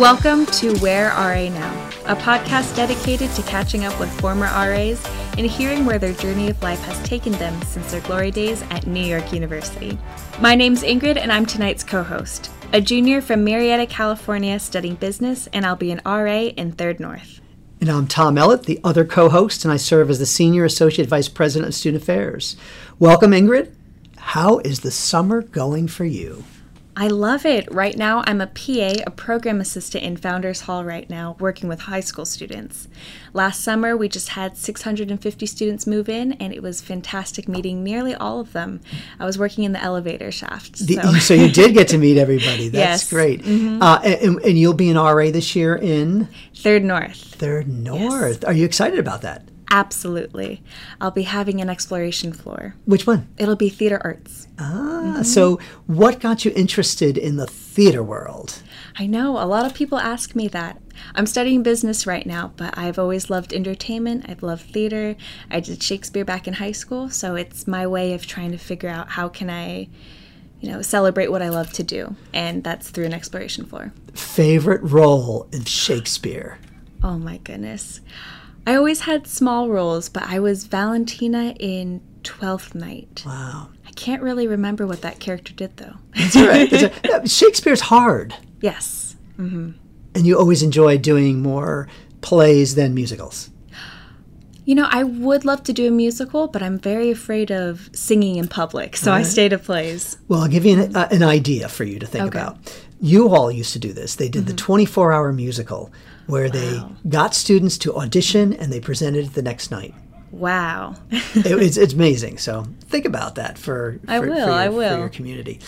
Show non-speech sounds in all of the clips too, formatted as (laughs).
Welcome to Where RA Now, a podcast dedicated to catching up with former RAs and hearing where their journey of life has taken them since their glory days at New York University. My name's Ingrid, and I'm tonight's co host, a junior from Marietta, California, studying business, and I'll be an RA in Third North. And I'm Tom Ellett, the other co host, and I serve as the Senior Associate Vice President of Student Affairs. Welcome, Ingrid. How is the summer going for you? I love it. Right now, I'm a PA, a program assistant in Founders Hall right now, working with high school students. Last summer, we just had 650 students move in, and it was fantastic meeting nearly all of them. I was working in the elevator shaft. So, the, so you did get to meet (laughs) everybody. That's yes. great. Mm-hmm. Uh, and, and, you'll be an RA this year in? Third North. Third North. Yes. Are you excited about that? Absolutely. I'll be having an exploration floor. Which one? It'll be theater arts. Ah, mm-hmm. so what got you interested in the theater world? I know, a lot of people ask me that. I'm studying business right now, but I've always loved entertainment. I've loved theater. I did Shakespeare back in high school, so it's my way of trying to figure out how can I you know, celebrate what I love to do, and that's through an exploration floor. Favorite role in Shakespeare? Oh my goodness. I always had small roles, but I was Valentina in Twelfth Night. Wow. I can't really remember what that character did, though. That's all right. (laughs) That's Shakespeare's hard. Yes. Mm-hmm. And you always enjoy doing more plays than musicals. You know, I would love to do a musical, but I'm very afraid of singing in public, so right. I stay to plays. Well, I'll give you an, uh, an idea for you to think okay. about. You all used to do this. They did mm-hmm. the 24 hour musical where wow. they got students to audition and they presented it the next night. Wow. it, it's, (laughs) it's amazing. So think about that for, for I will, for your, I will. For your community.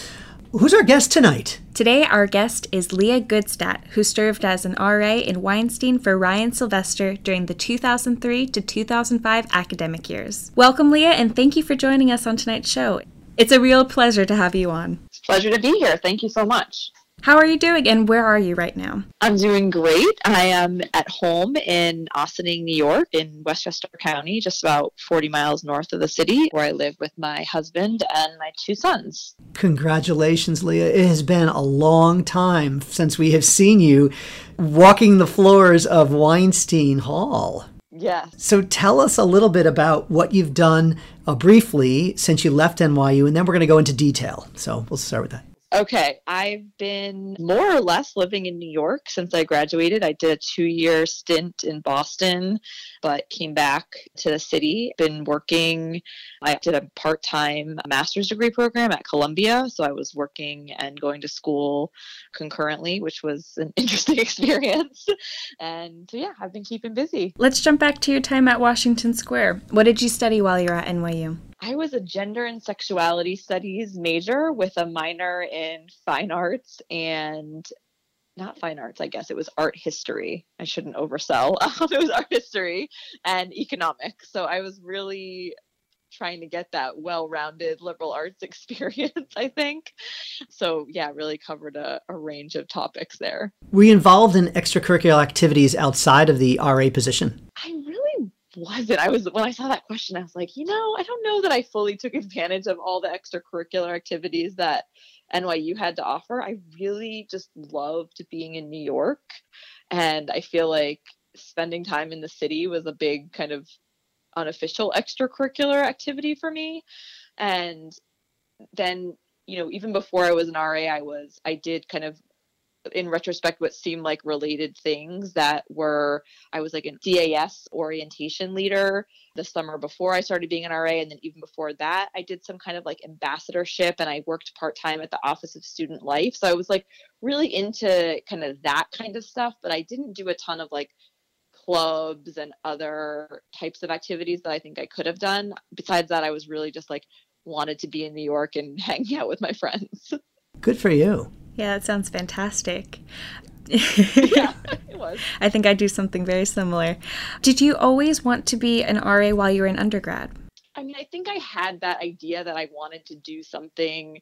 Who's our guest tonight? Today, our guest is Leah Goodstadt, who served as an RA in Weinstein for Ryan Sylvester during the 2003 to 2005 academic years. Welcome, Leah, and thank you for joining us on tonight's show. It's a real pleasure to have you on. Pleasure to be here. Thank you so much. How are you doing and where are you right now? I'm doing great. I am at home in Ossining, New York, in Westchester County, just about 40 miles north of the city, where I live with my husband and my two sons. Congratulations, Leah. It has been a long time since we have seen you walking the floors of Weinstein Hall. Yes. So tell us a little bit about what you've done uh, briefly since you left NYU, and then we're going to go into detail. So we'll start with that. Okay, I've been more or less living in New York since I graduated. I did a two year stint in Boston, but came back to the city. Been working, I did a part time master's degree program at Columbia. So I was working and going to school concurrently, which was an (laughs) interesting experience. And so, yeah, I've been keeping busy. Let's jump back to your time at Washington Square. What did you study while you were at NYU? I was a gender and sexuality studies major with a minor in fine arts and not fine arts, I guess it was art history. I shouldn't oversell. (laughs) Um, it was art history and economics. So I was really trying to get that well-rounded liberal arts (laughs) experience i think so yeah really covered a, a range of topics there were you involved in extracurricular activities outside of the ra position i was it? I was when I saw that question, I was like, you know, I don't know that I fully took (laughs) advantage of all the extracurricular activities that NYU had to offer. I really just loved being in New York, and I feel like spending time in the city was a big kind of unofficial extracurricular activity for me. And then, you know, even before I was an RA, I was I did kind of in retrospect what seemed like related things that were I was like a DAS orientation leader the summer before I started being an RA and then even before that I did some kind of like ambassadorship and I worked part-time at the Office of Student Life. So I was like really into kind of that kind of stuff but I didn't do a ton of like clubs and other types of activities that I think I could have done. Besides that I was really just like wanted to be in New York and (laughs) hang out with my friends. Good for you yeah, that sounds fantastic. (laughs) yeah, it was. (laughs) I think I do something very similar. Did you always want to be an RA while you were in undergrad? I mean, I think I had that idea that I wanted to do something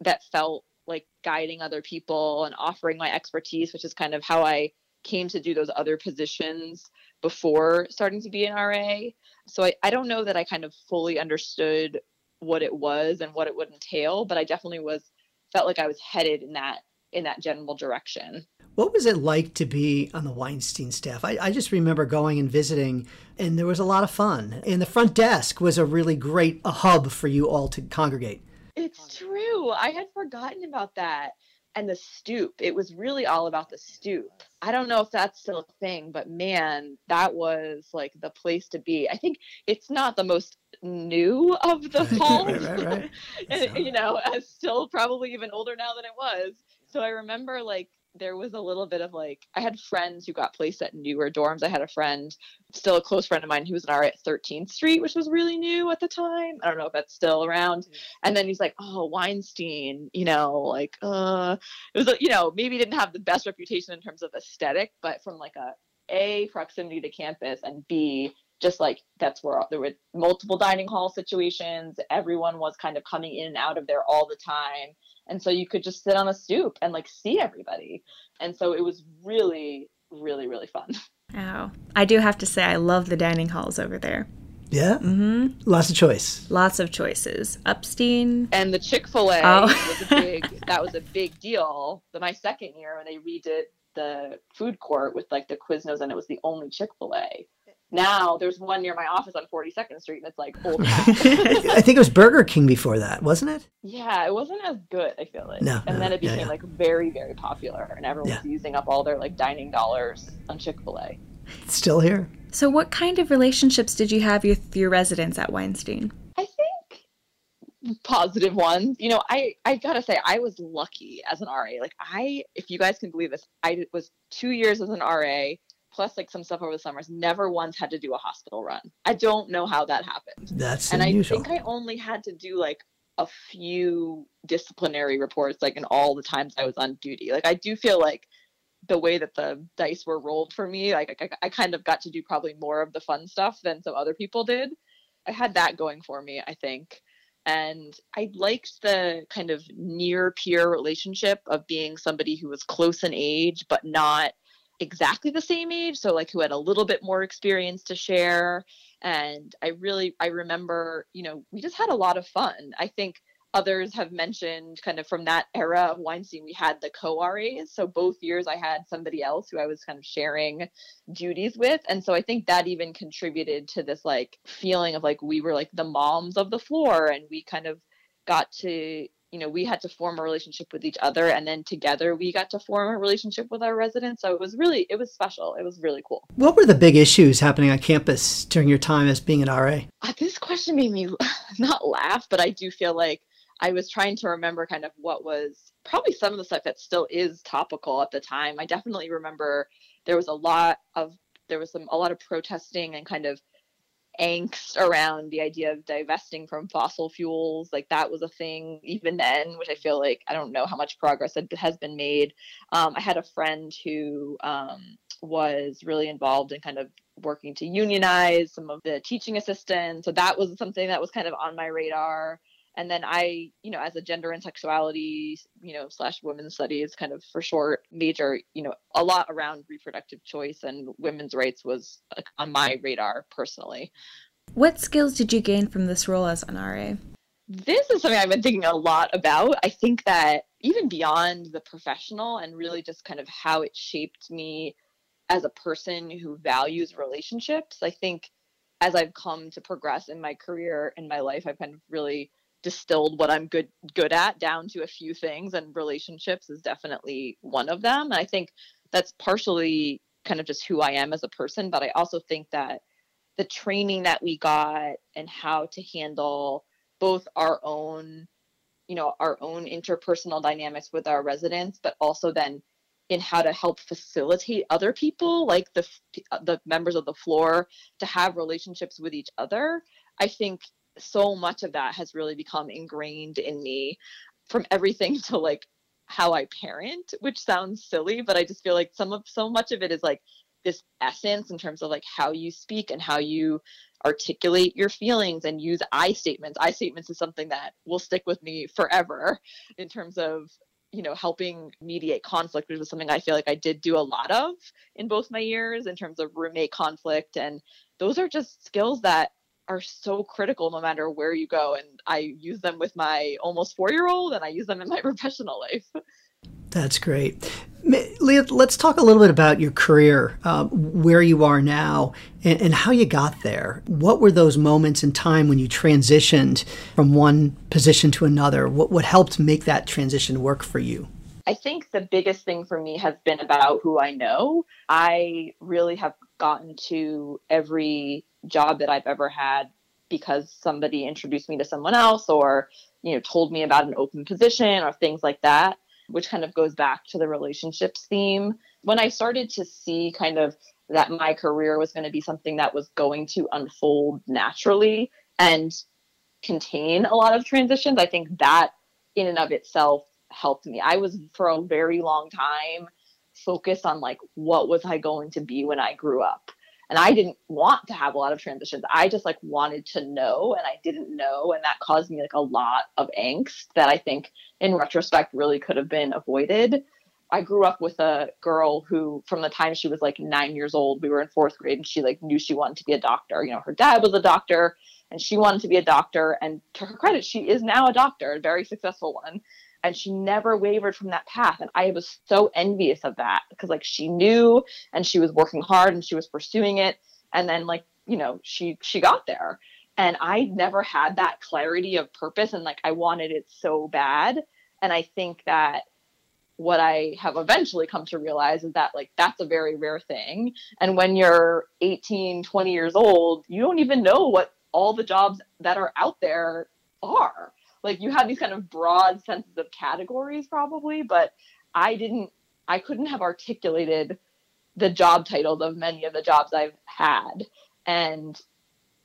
that felt like guiding other people and offering my expertise, which is kind of how I came to do those other positions before starting to be an RA. So I, I don't know that I kind of fully understood what it was and what it would entail, but I definitely was felt like I was headed in that in that general direction. What was it like to be on the Weinstein staff? I, I, just remember going and visiting, and there was a lot of fun. And the front desk was a really great a hub for you all to congregate. It's true. I had forgotten about that. And the stoop, it was really all about the stoop. I don't know if that's still a thing, but man, that was like the place to be. I think it's not the most new of the (laughs) halls. right, right, right. (laughs) and, you know, as still probably even older now than it was. So I remember like there was a little bit of like I had friends who got placed at newer dorms. I had a friend, still a close friend of mine, who was an RA at 13th Street, which was really new at the time. I don't know if that's still around. And then he's like, "Oh, Weinstein," you know, like uh, it was, you know, maybe didn't have the best reputation in terms of aesthetic, but from like a a proximity to campus and b just like that's where there were multiple dining hall situations. Everyone was kind of coming in and out of there all the time. And so you could just sit on a stoop and like see everybody. And so it was really really really fun. (laughs) Wow. I do have to say i love the dining halls over there. Yeah? Mm-hmm. lots of choice. Lots of choices. Upstein and the chick-fil-a oh. was a big that was a big deal. But my second year when they redid the food court with like the quiznos and it was the only chick-fil-a now there's one near my office on 42nd Street, and it's like old. (laughs) I think it was Burger King before that, wasn't it? Yeah, it wasn't as good. I feel like. No. And no, then it became yeah, yeah. like very, very popular, and everyone yeah. was using up all their like dining dollars on Chick Fil A. Still here. So, what kind of relationships did you have with your residents at Weinstein? I think positive ones. You know, I I gotta say I was lucky as an RA. Like I, if you guys can believe this, I was two years as an RA plus like some stuff over the summers, never once had to do a hospital run. I don't know how that happened. That's and unusual. I think I only had to do like a few disciplinary reports like in all the times I was on duty. Like I do feel like the way that the dice were rolled for me, like I, I kind of got to do probably more of the fun stuff than some other people did. I had that going for me, I think. And I liked the kind of near peer relationship of being somebody who was close in age, but not exactly the same age so like who had a little bit more experience to share. And i really i remember you know we just had a lot of fun. I think others have mentioned kind of from that era of weinstein we had the co-ras so both years i had somebody else who i was kind of sharing duties with. And so i think that even contributed to this like feeling of like we were like the moms of the floor and we kind of got to you know we had to form a relationship with each other and then together we got to form a relationship with our residents. So it was really it was special. It was really cool. What were the big issues happening on campus during your time as being an ra uh, this question made me (laughs) not laugh but i do feel like i was trying to remember kind of what was probably some of the stuff that still is topical at the time. I definitely remember there was a lot of there was some a lot of protesting and kind of angst around the idea of divesting from fossil fuels like that was a thing even then which i feel like i don't know how much progress has been made. Um, i had a friend who um, was really involved in kind of working to unionize some of the teaching assistants so that was something that was kind of on my radar and then i you know as a gender and sexuality you know slash women's studies kind of for short major you know a lot around reproductive choice and women's rights was uh, on my radar personally. What skills did you gain from this role as an ra this is something i've been thinking a lot about. I think that even beyond the professional and really just kind of how it shaped me as a person who values relationships i think as i've come to progress in my career in my life i've kind of really distilled what I'm good good at down to a few things and relationships is definitely one of them. And I think that's partially kind of just who I am as a person, but I also think that the training that we got and how to handle both our own you know our own interpersonal dynamics with our residents but also then in how to help facilitate other people like the the members of the floor to have relationships with each other i think so much of that has really become ingrained in me from everything (laughs) to like how I parent, which sounds silly, but I just feel like some of so much of it is like this essence in terms of like how you speak and how you articulate your feelings and use I statements. I statements is something that will stick with me forever in terms of you know helping mediate conflict which was something i feel like i did do a lot of in both my years in terms of roommate conflict and those are just skills that are so critical no matter where you go. And I use them with my almost four year old and I use them in my (laughs) professional life. That's great. Leah, let's talk a little bit about your career, uh, where you are now, and, and, how you got there. What were those moments in time when you transitioned from one position to another? What, what helped make that transition work for you? I think the biggest thing for me has been about who I know. I really have gotten to every job that I've ever had because somebody introduced me to someone else or you know told me about an open position or things like that which kind of goes back to the relationships theme. When i started to see kind of that my career was going to be something that was going to unfold naturally and contain a lot of transitions i think that in and of itself helped me. I was for a very long time focused on like what was i going to be when i grew up and i didn't want to have a lot of transitions. I just like wanted to know and i didn't know and that caused me like a lot of angst that i think in retrospect really could have been avoided. I grew up with a girl who from the time she was like nine years old we were in fourth grade and she like knew she wanted to be a doctor. You know her dad was a doctor and she wanted to be a doctor and to her credit she is now a doctor a very successful one and she never wavered from that path and i was so envious of that because like she knew and she was working hard and she was pursuing it and then like you know she she got there. And i never had that clarity of purpose and like i wanted it so bad and i think that what i have eventually come to realize is that like that's a very rare thing and when you're 18 20 years old you don't even know what all the jobs that are out there are like you have these kind of broad senses of categories probably but i didn't i couldn't have articulated the job titles of many of the jobs i've had. And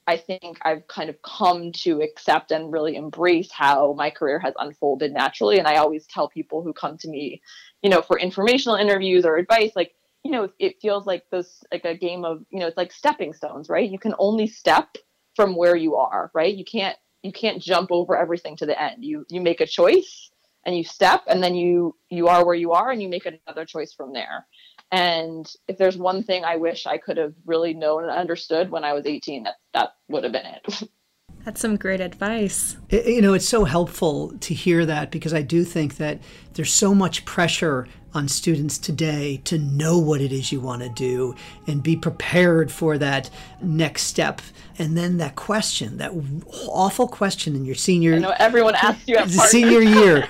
i think i've kind of come to accept and really embrace how my career has unfolded naturally. And i always tell people who come to me you know for informational interviews or advice like you know it feels like this like a game of you know it's like stepping stones right? You can only step from where you are right? You can't you can't jump over everything to the end. You you make a choice and you step and then you you are where you are and you make another choice from there. And if there's one thing I wish I could have really known and understood when I was 18, that that would have been it. (laughs) That's some great advice. It, you know, it's so helpful to hear that because I do think that there's so much pressure on students today to know what it is you want to do and be prepared for that next step. And then that question, that awful question in your senior I know everyone asks you (laughs) at senior (laughs) year,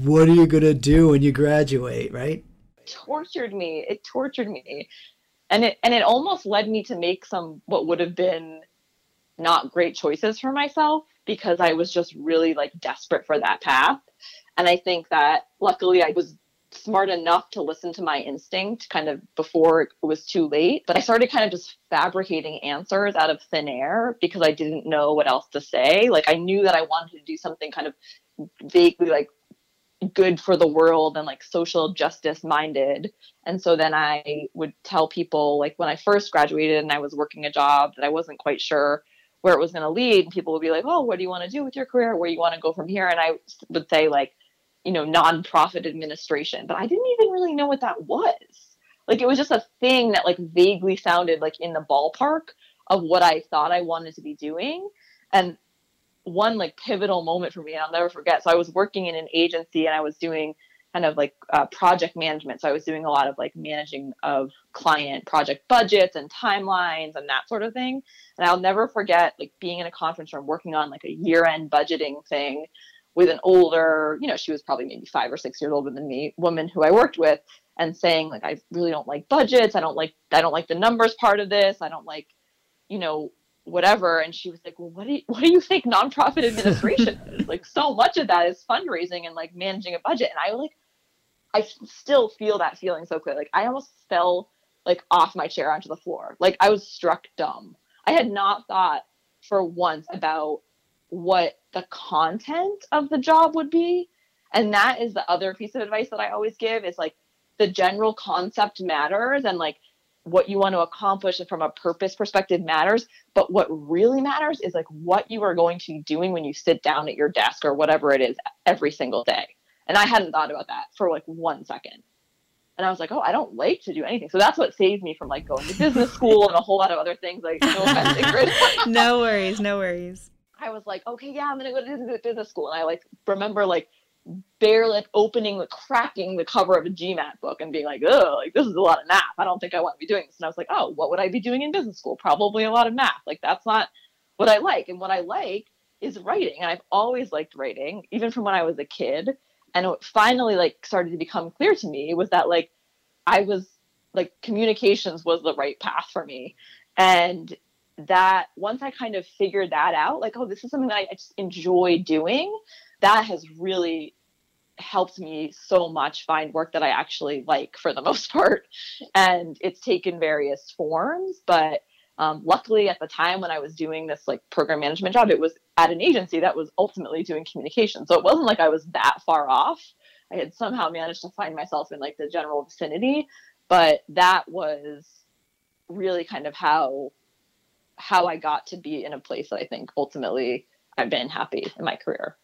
what are you going to do when you graduate, right? tortured me. It tortured me. And it and it almost led me to make some what would have been not great choices for myself because I was just really like desperate for that path. And I think that luckily I was smart enough to listen to my instinct kind of before it was too late. But I started kind of just fabricating answers out of thin air because I didn't know what else to say. Like I knew that I wanted to do something kind of vaguely like good for the world and like social justice minded. And so then I would tell people like when I first graduated and I was working a job that I wasn't quite sure where it was going to lead and people would be like oh what do you want to do with your career? Where you want to go from here? And i would say like you know nonprofit administration but i didn't even really know what that was. Like it was just a thing that like vaguely sounded like in the ballpark of what i thought i wanted to be doing. And one like pivotal moment for me and i'll never forget. So i was working in an agency and i was doing kind of like uh, project management. So I was doing a lot of like managing of client project budgets and timelines and that sort of thing. And I'll never forget like being in a conference room working on like a year end budgeting thing with an older, you know, she was probably maybe five or six years older than me, woman who I worked with, and saying like I really don't like budgets. I don't like I don't like the numbers part of this. I don't like, you know, whatever and she was like well what do you (laughs) what do you think nonprofit administration is like so much of that is fundraising and like managing a budget and i was like I still feel that feeling so clear. Like I almost fell like off my chair onto the floor. Like I was struck dumb. I had not thought for once about what the content of the job would be. And that is the other piece of advice that I always give is like the general concept matters and like what you want to accomplish and from a purpose perspective matters. But what really matters is like what you are going to be doing when you sit down at your desk or whatever it is every single day. And I hadn't thought about that for like one second. And I was like, oh, I don't like to do anything. So that's what saved me from like going to business (laughs) school and a whole lot of other things. Like, no offense, (laughs) Ingrid. no worries, no worries. I was like, okay, yeah, I'm gonna go to business school. And I like remember like barely like opening the cracking the cover of a GMAT book and being like, oh, like this is a lot of math. I don't think I want to be doing this. And I was like, oh, what would I be doing in business school? Probably a lot of math. Like that's not what I like. And what I like is writing. And I've always liked writing, even from when I was a kid. And what finally like started to become clear to me was that like I was like communications was the right path for me. And that once I kind of figured that out, like, oh, this is something that I just enjoy doing, that has really helped me so much find work that I actually like for the (laughs) most part. And it's taken various forms, but um, luckily at the time when I was doing this like program management job, it was at an agency that was ultimately doing communication. So it wasn't like I was that far off. I had somehow managed to find myself in like the general vicinity, but that was really kind of how how I got to be in a place that I think ultimately I've been happy in my career.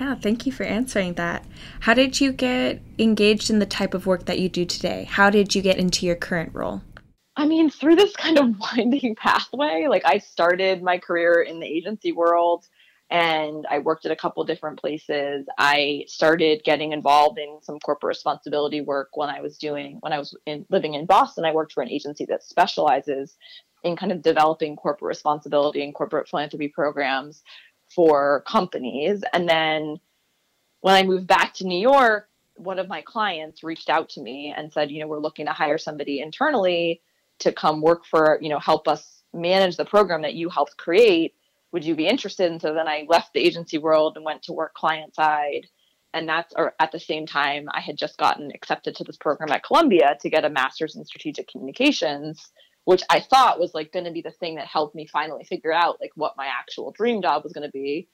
Yeah, thank you for answering that. How did you get engaged in the type of work that you do today? How did you get into your current role? I mean, through this kind of (laughs) winding pathway, like I started my career in the agency world and I worked at a couple different places. I started getting involved in some corporate responsibility work when I was doing when I was in, living in Boston. I worked for an agency that specializes in kind of developing corporate responsibility and corporate philanthropy programs for companies. And then when I moved back to New York, one of my clients reached out to me and said, you know, we're looking to hire somebody internally to come work for, you know, help us manage the program that you helped create. Would you be interested? And so then I left the agency world and went to work client side. And that's or at the same time, I had just gotten accepted to this program at Columbia to get a master's in strategic communications which I thought was like going to be the thing that helped me finally figure out like what my actual dream job was going to be.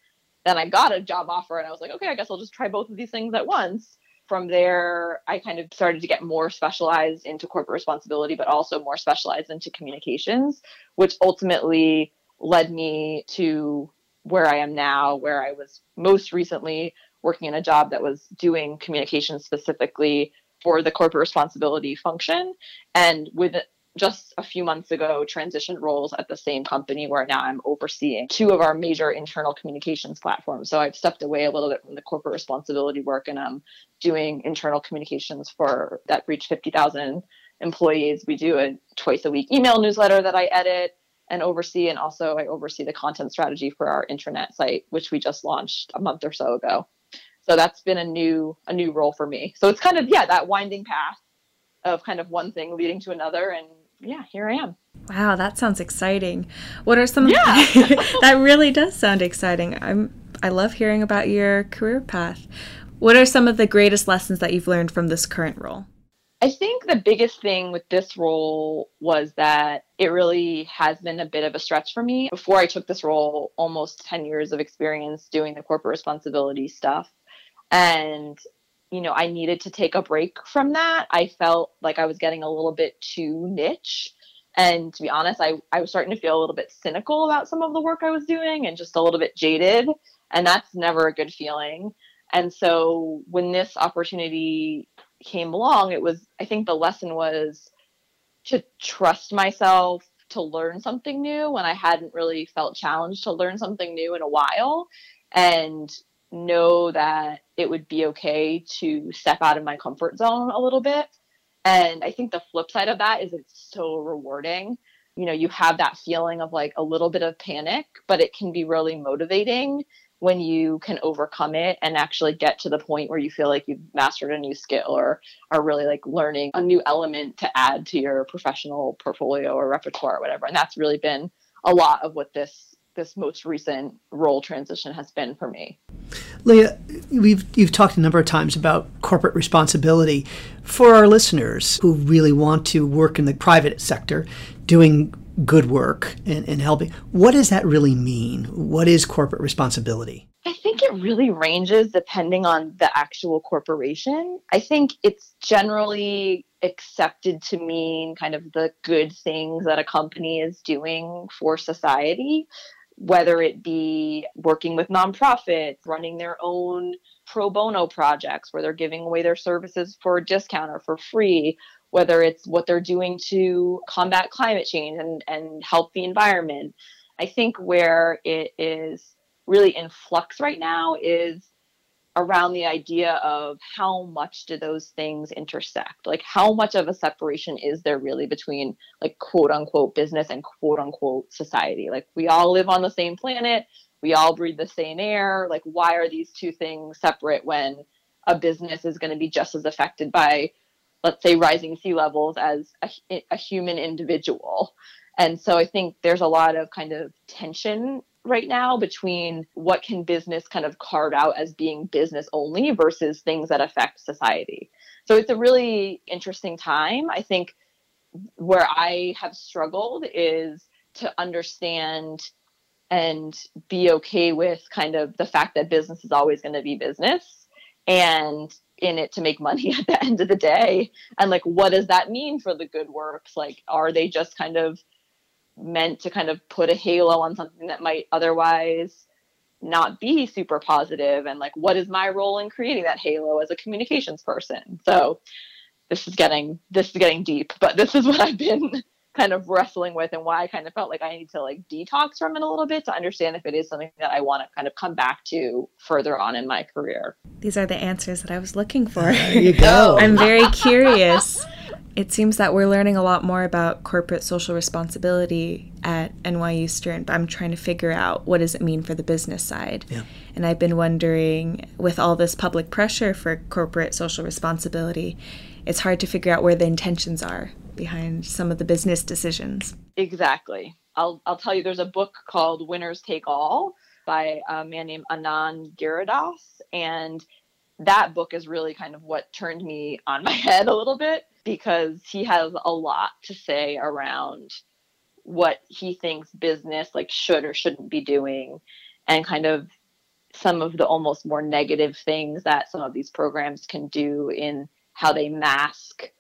Then I got a job offer and I was like, okay, I guess I'll just try both of these things at once. From there, I kind of started to get more specialized into corporate responsibility, but also more specialized into communications, which ultimately led me to where I am now, where I was most recently working in a job that was doing communications specifically for the corporate responsibility function. And with just a few months ago transitioned roles at the same company where now I'm overseeing two of our major internal communications platforms. So I've stepped away a little bit from the corporate responsibility work and I'm doing internal communications for that reach 50,000 employees. We do a twice a week email newsletter that I edit and oversee and also I oversee the content strategy for our intranet site which we just launched a month or so ago. So that's been a new a new role for me. So it's kind of yeah, that winding path of kind of one thing leading to another and yeah, here I am. Wow, that sounds exciting. What are some? Yeah, (laughs) that really does sound exciting. I'm. I love hearing about your career path. What are some of the greatest lessons that you've learned from this current role? I think the biggest thing with this role was that it really has been a bit of a stretch for me. Before I took this role, almost 10 years of experience doing the corporate responsibility stuff. And you know, I needed to take a break from that. I felt like I was getting a little bit too niche. And to be honest, I, I was starting to feel a little bit cynical about some of the work I was doing and just a little bit jaded. And that's never a good feeling. And so when this opportunity came along, it was, I think the lesson was to trust myself to learn something new when I hadn't really felt challenged to learn something new in a while. And know that it would be okay to step out of my comfort zone a little bit. And I think the flip side of that is it's so rewarding. You know, you have that feeling of like a little bit of panic, but it can be really motivating when you can overcome it and actually get to the point where you feel like you've mastered a new skill or are really like learning a new element to add to your professional portfolio or repertoire or whatever. And that's really been a lot of what this this most recent role transition has been for me. Leah, we've you've talked a number of times about corporate responsibility. For our listeners who really want to work in the private sector, doing good work and, and helping, what does that really mean? What is corporate responsibility? I think it really ranges depending on the actual corporation. I think it's generally accepted to mean kind of the good things that a company is doing for society whether it be working with nonprofits, running their own pro bono projects where they're giving away their services for a discount or for free, whether it's what they're doing to combat climate change and, and help the environment. I think where it is really in flux right now is around the idea of how much do those things intersect? Like how much of a separation is there really between like quote unquote business and quote unquote society? Like we all live on the same planet. We all breathe the same air. Like why are these two things separate when a business is going to be just as affected by let's say rising sea levels as a, a human individual? And so i think there's a lot of kind of tension right now between what can business kind of carve out as being business only versus things that affect society. So it's a really interesting time. I think where I have struggled is to understand and be okay with kind of the fact that business is always going to be business and in it to make money (laughs) at the end of the day and like what does that mean for the good works like are they just kind of meant to kind of put a halo on something that might otherwise not be super positive and like what is my role in creating that halo as a communications person? So this is getting this is getting deep but this is what i've been kind of wrestling with and why i kind of felt like i need to like detox from it a little bit to understand if it is something that i want to kind of come back to further on in my career. These are the answers that i was looking for. There you go. (laughs) I'm very curious. It seems that we're learning a lot more about corporate social responsibility at NYU Stern, but I'm trying to figure out what does it mean for the business side. Yeah. And I've been wondering with all this public pressure for corporate social responsibility, it's hard to figure out where the intentions are behind some of the business decisions. Exactly. I'll I'll tell you there's a book called Winners Take All by a man named Anand Giridharadas and that book is really kind of what turned me on my (laughs) head a little bit because he has a lot to say around what he thinks business like should or shouldn't be doing and kind of some of the almost more negative things that some of these programs can do in how they mask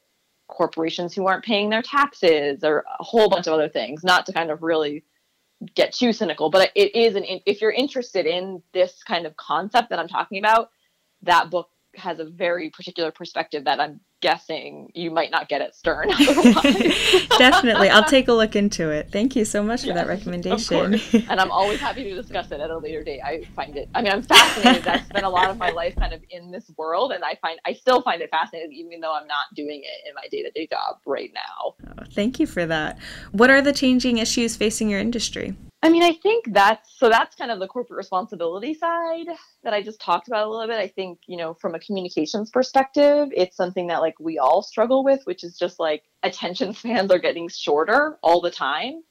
corporations who aren't paying their taxes or a whole bunch of other things not to kind of really get too cynical but it is an if you're interested in this kind of concept that i'm talking about that book has a very particular perspective that I'm guessing you might not get at Stern. (laughs) Definitely. I'll take a look into it. Thank you so much for that recommendation. and I'm always happy to discuss it at a later date. I find it, I mean, I'm fascinated. I've spent a lot of my life kind of in this world, and I find, I still find it fascinating, even though I'm not doing it in my day to day job right now. Oh, thank you for that. What are the changing issues facing your industry? I mean, I think that's so that's kind of the corporate responsibility side that I just talked about a little bit. I think, you know, from a communications perspective, it's something that like we all struggle with, which is just like attention (laughs) spans are getting shorter all the time.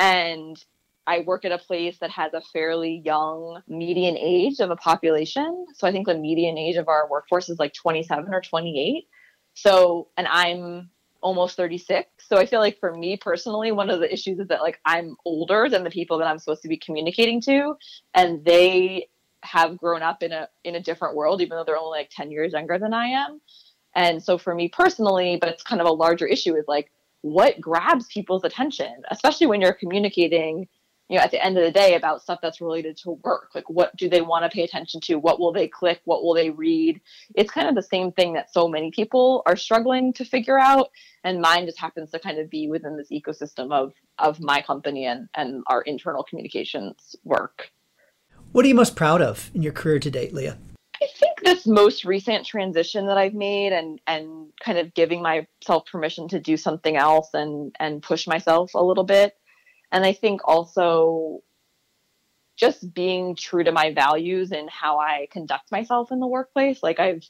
And I work at a place that has a fairly young median age of a population. So I think the median age of our workforce is like 27 or 28. So, and I'm almost 36. So I feel like for me personally, one of the issues is that like I'm older than the people that I'm supposed to be communicating to, and they have grown up in a in a different world, even though they're only like 10 years younger than I am. And so for me personally, but it's kind of a larger issue is like what grabs people's attention, especially when you're communicating you know at the end of the day about stuff that's related to work. Like what do they want to pay attention to? What will they click? What will they read? It's kind of the same thing that so many people are struggling to figure out and mine just happens to kind of be within this ecosystem of of my company and and our internal communications work. What are you most proud of in your career to date leah? I think this most recent transition that I've made and and kind of giving myself permission to do something else and and push myself a little bit and I think also just being true to my values and how I conduct myself in the workplace. Like I've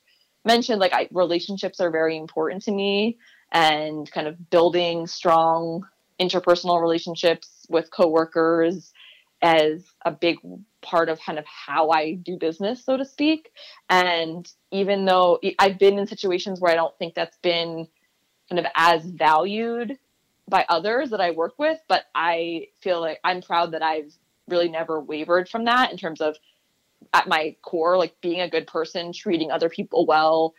mentioned, like I, relationships are very important to me, and kind of building strong interpersonal relationships with coworkers as a big part of kind of how I do business, so to speak. And even though I've been in situations where I don't think that's been kind of as valued by others that I work with, but I feel like I'm proud that I've really never wavered from that in terms of at my core, like being a good person, treating other people well,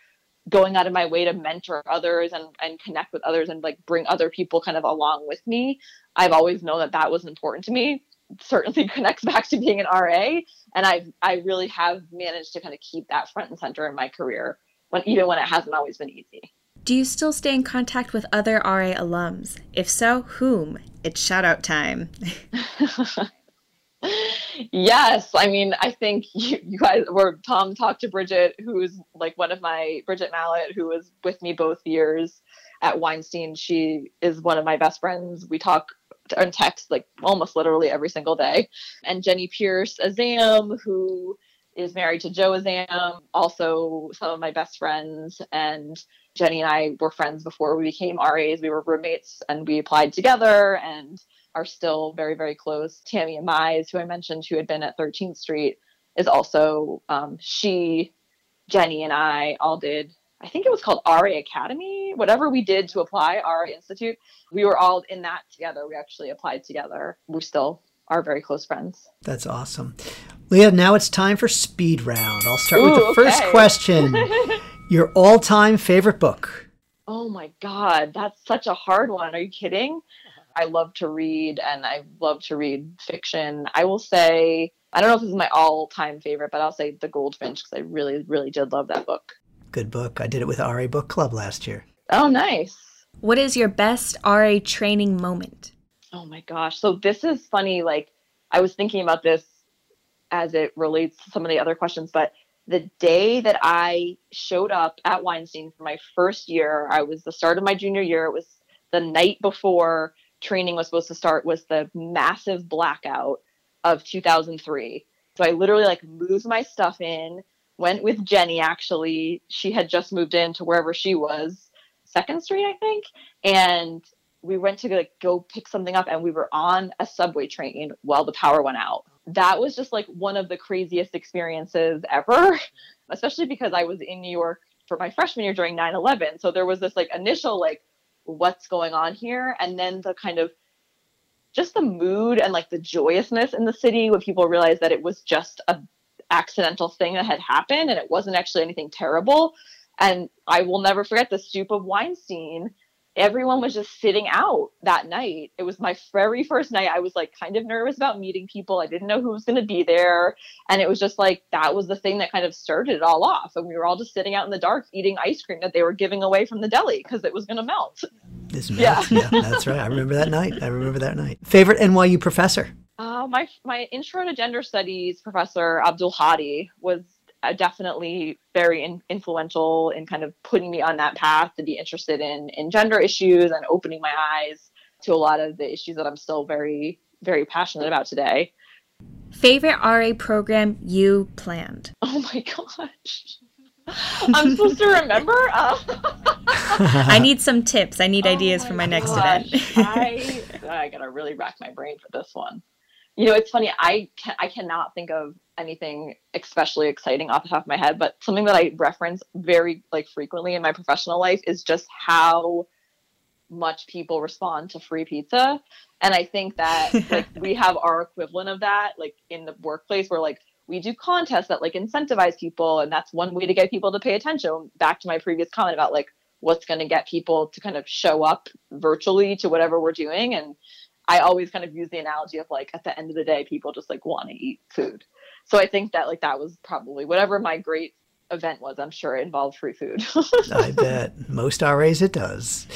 going out of my way to mentor others and, and connect with others and like bring other people kind of along with me. I've always known that that was important to me. certainly (laughs) connects back to being an RA. And I've, I really have managed to kind of keep that front and center in my career when, even when it hasn't always been easy. Do you still stay in contact with other RA alums? If so, whom? It's shout out time. (laughs) yes, I mean, I think (laughs) you, you guys were Tom talked to Bridget, who's like one of my Bridget Mallet, who was with me both years at Weinstein. She is one of my best friends. We talk and text like almost literally every single day. And Jenny Pierce Azam, who is married to Joe Azam, also some of my best friends. And Jenny and I were friends before we became RAs. We were roommates and we applied together and are still very, very close. Tammy and Mize, who I mentioned, who had been at 13th Street, is also um, she, Jenny, and I all did. I think it was called RA Academy, whatever we did to apply, RA Institute. We were all in that together. We actually applied together. We still are very close friends. That's awesome. Leah, now it's time for speed round. I'll start Ooh, with the okay. first question. (laughs) Your all time favorite book? Oh my God, that's such a hard one. Are you kidding? I love to read and I love to read fiction. I will say, I don't know if this is my all time favorite, but I'll say The Goldfinch because I really, really did love that book. Good book. I did it with RA Book Club last year. Oh, nice. What is your best RA training moment? Oh my gosh. So this is funny. Like, I was thinking about this as it relates to some of the other questions, but the day that I showed up at Weinstein for my first year, I was the start of my junior year. It was the night before training was supposed to start was the massive blackout of 2003. So I literally like moved my stuff in, went with Jenny actually. She had just moved into wherever she was, Second Street, I think, and we went to like go pick something up and we were on a subway train while the power went out. That was just like one of the craziest experiences ever, (laughs) especially because I was in New York for my freshman year during 9/11. So there was this like initial like what's going on here and then the kind of just the mood and like the joyousness in the city when people realized that it was just a accidental thing that had happened and it wasn't actually anything terrible and i will never forget the stoop of weinstein everyone was just sitting out that night. It was my very first night. I was like kind of nervous about meeting people. I didn't know who was going to be there. And it was just like that was the thing that kind of started it all off. And we were all just sitting out in the dark eating ice cream that they were giving away from the deli because it was going to melt. This. (laughs) Yeah. yeah, that's right. I remember that night. I remember that night. Favorite NYU professor? Uh, my my intro to gender studies professor Abdul Hadi was definitely very in, influential in kind of putting me on that path to be interested in in gender issues and opening my eyes to a lot of the issues that I'm still very very passionate about today. Favorite RA program you planned? (laughs) Oh my gosh. I'm supposed to remember. Uh, (laughs) I need some tips. I need oh ideas for my gosh. next event. I I gotta really rack my brain for this one. You know, it's funny. I can, I cannot think of anything especially exciting off the top of my head, but something that I reference very like frequently in my professional life is just how much people respond to free pizza. And I think that (laughs) like we have our equivalent of that like in the workplace where like we do contests that like incentivize people and that's one way to get people to pay attention. Back to my previous comment about like what's going to get people to kind of show up virtually to whatever we're doing and I always kind of use the analogy of like at the end of the day people just like want to eat food so I think that like that was probably whatever my great event was. I'm sure it involved free food. (laughs) I bet most RAs it does.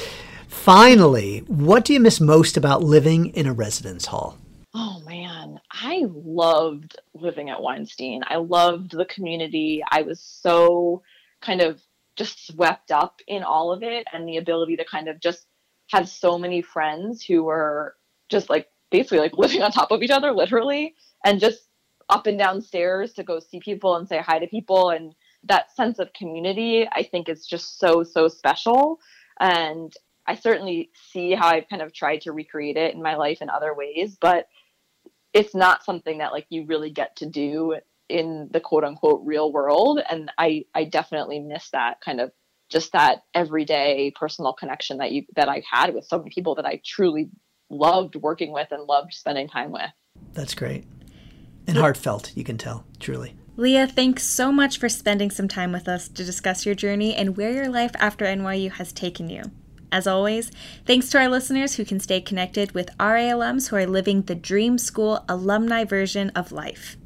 Finally, what do you miss most about living in a residence hall? Oh man, I loved living at Weinstein. I loved the community. I was so kind of just swept up in all of it and the ability to kind of just have so many friends who were just like basically like living on top of each other literally and just up and down stairs to go see people and say hi to people. And that sense of community i think is just so so special. And i certainly see how i've kind of tried to recreate it in my life in other ways but it's not something that like you really get to do in the quote unquote real world. And i i definitely miss that kind of just that everyday personal connection that you that i had with so many people that i truly loved working with and loved spending time with. That's great and heartfelt, you can tell, truly. Leah, thanks so much for spending some time with us to discuss your journey and where your life after NYU has taken you. As always, thanks to our listeners who can stay connected with RA alums who are living the Dream School alumni version of life.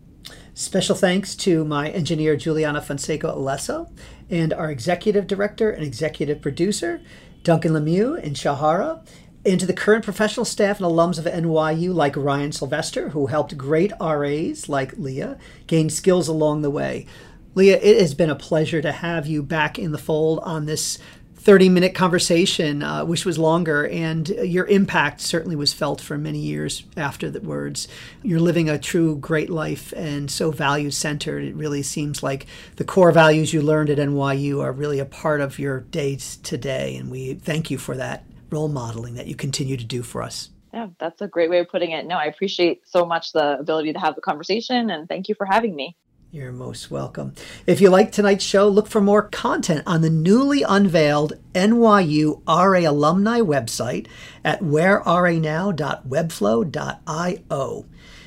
Special thanks to my engineer Juliana Fonseca Alesso and our executive director and executive producer Duncan Lemieux and Shahara and to the current professional staff and alums of NYU like Ryan Sylvester, who helped great RAs like Leah gain skills along the way. Leah, it has been a pleasure to have you back in the fold on this 30 minute conversation, uh, which was longer, and your impact certainly was felt for many years after the words. You're living a true great life and so value centered. It really seems like the core values you learned at NYU are really a part of your days today, and we thank you for that role modeling that you continue to do for us. Yeah, that's a great way of putting it. No, I appreciate so much the ability to have the conversation, and thank you for having me. You're most welcome. If you like tonight's show, look for more content on the newly unveiled NYU RA alumni website at whereranow.webflow.io,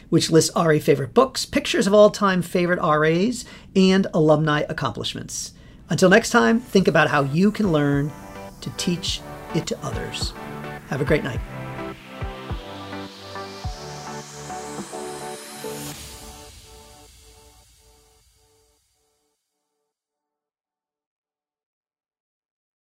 which lists RA favorite books, pictures of all time favorite RAs, and alumni accomplishments. Until next time, think about how you can learn to teach it to others. Have a great night.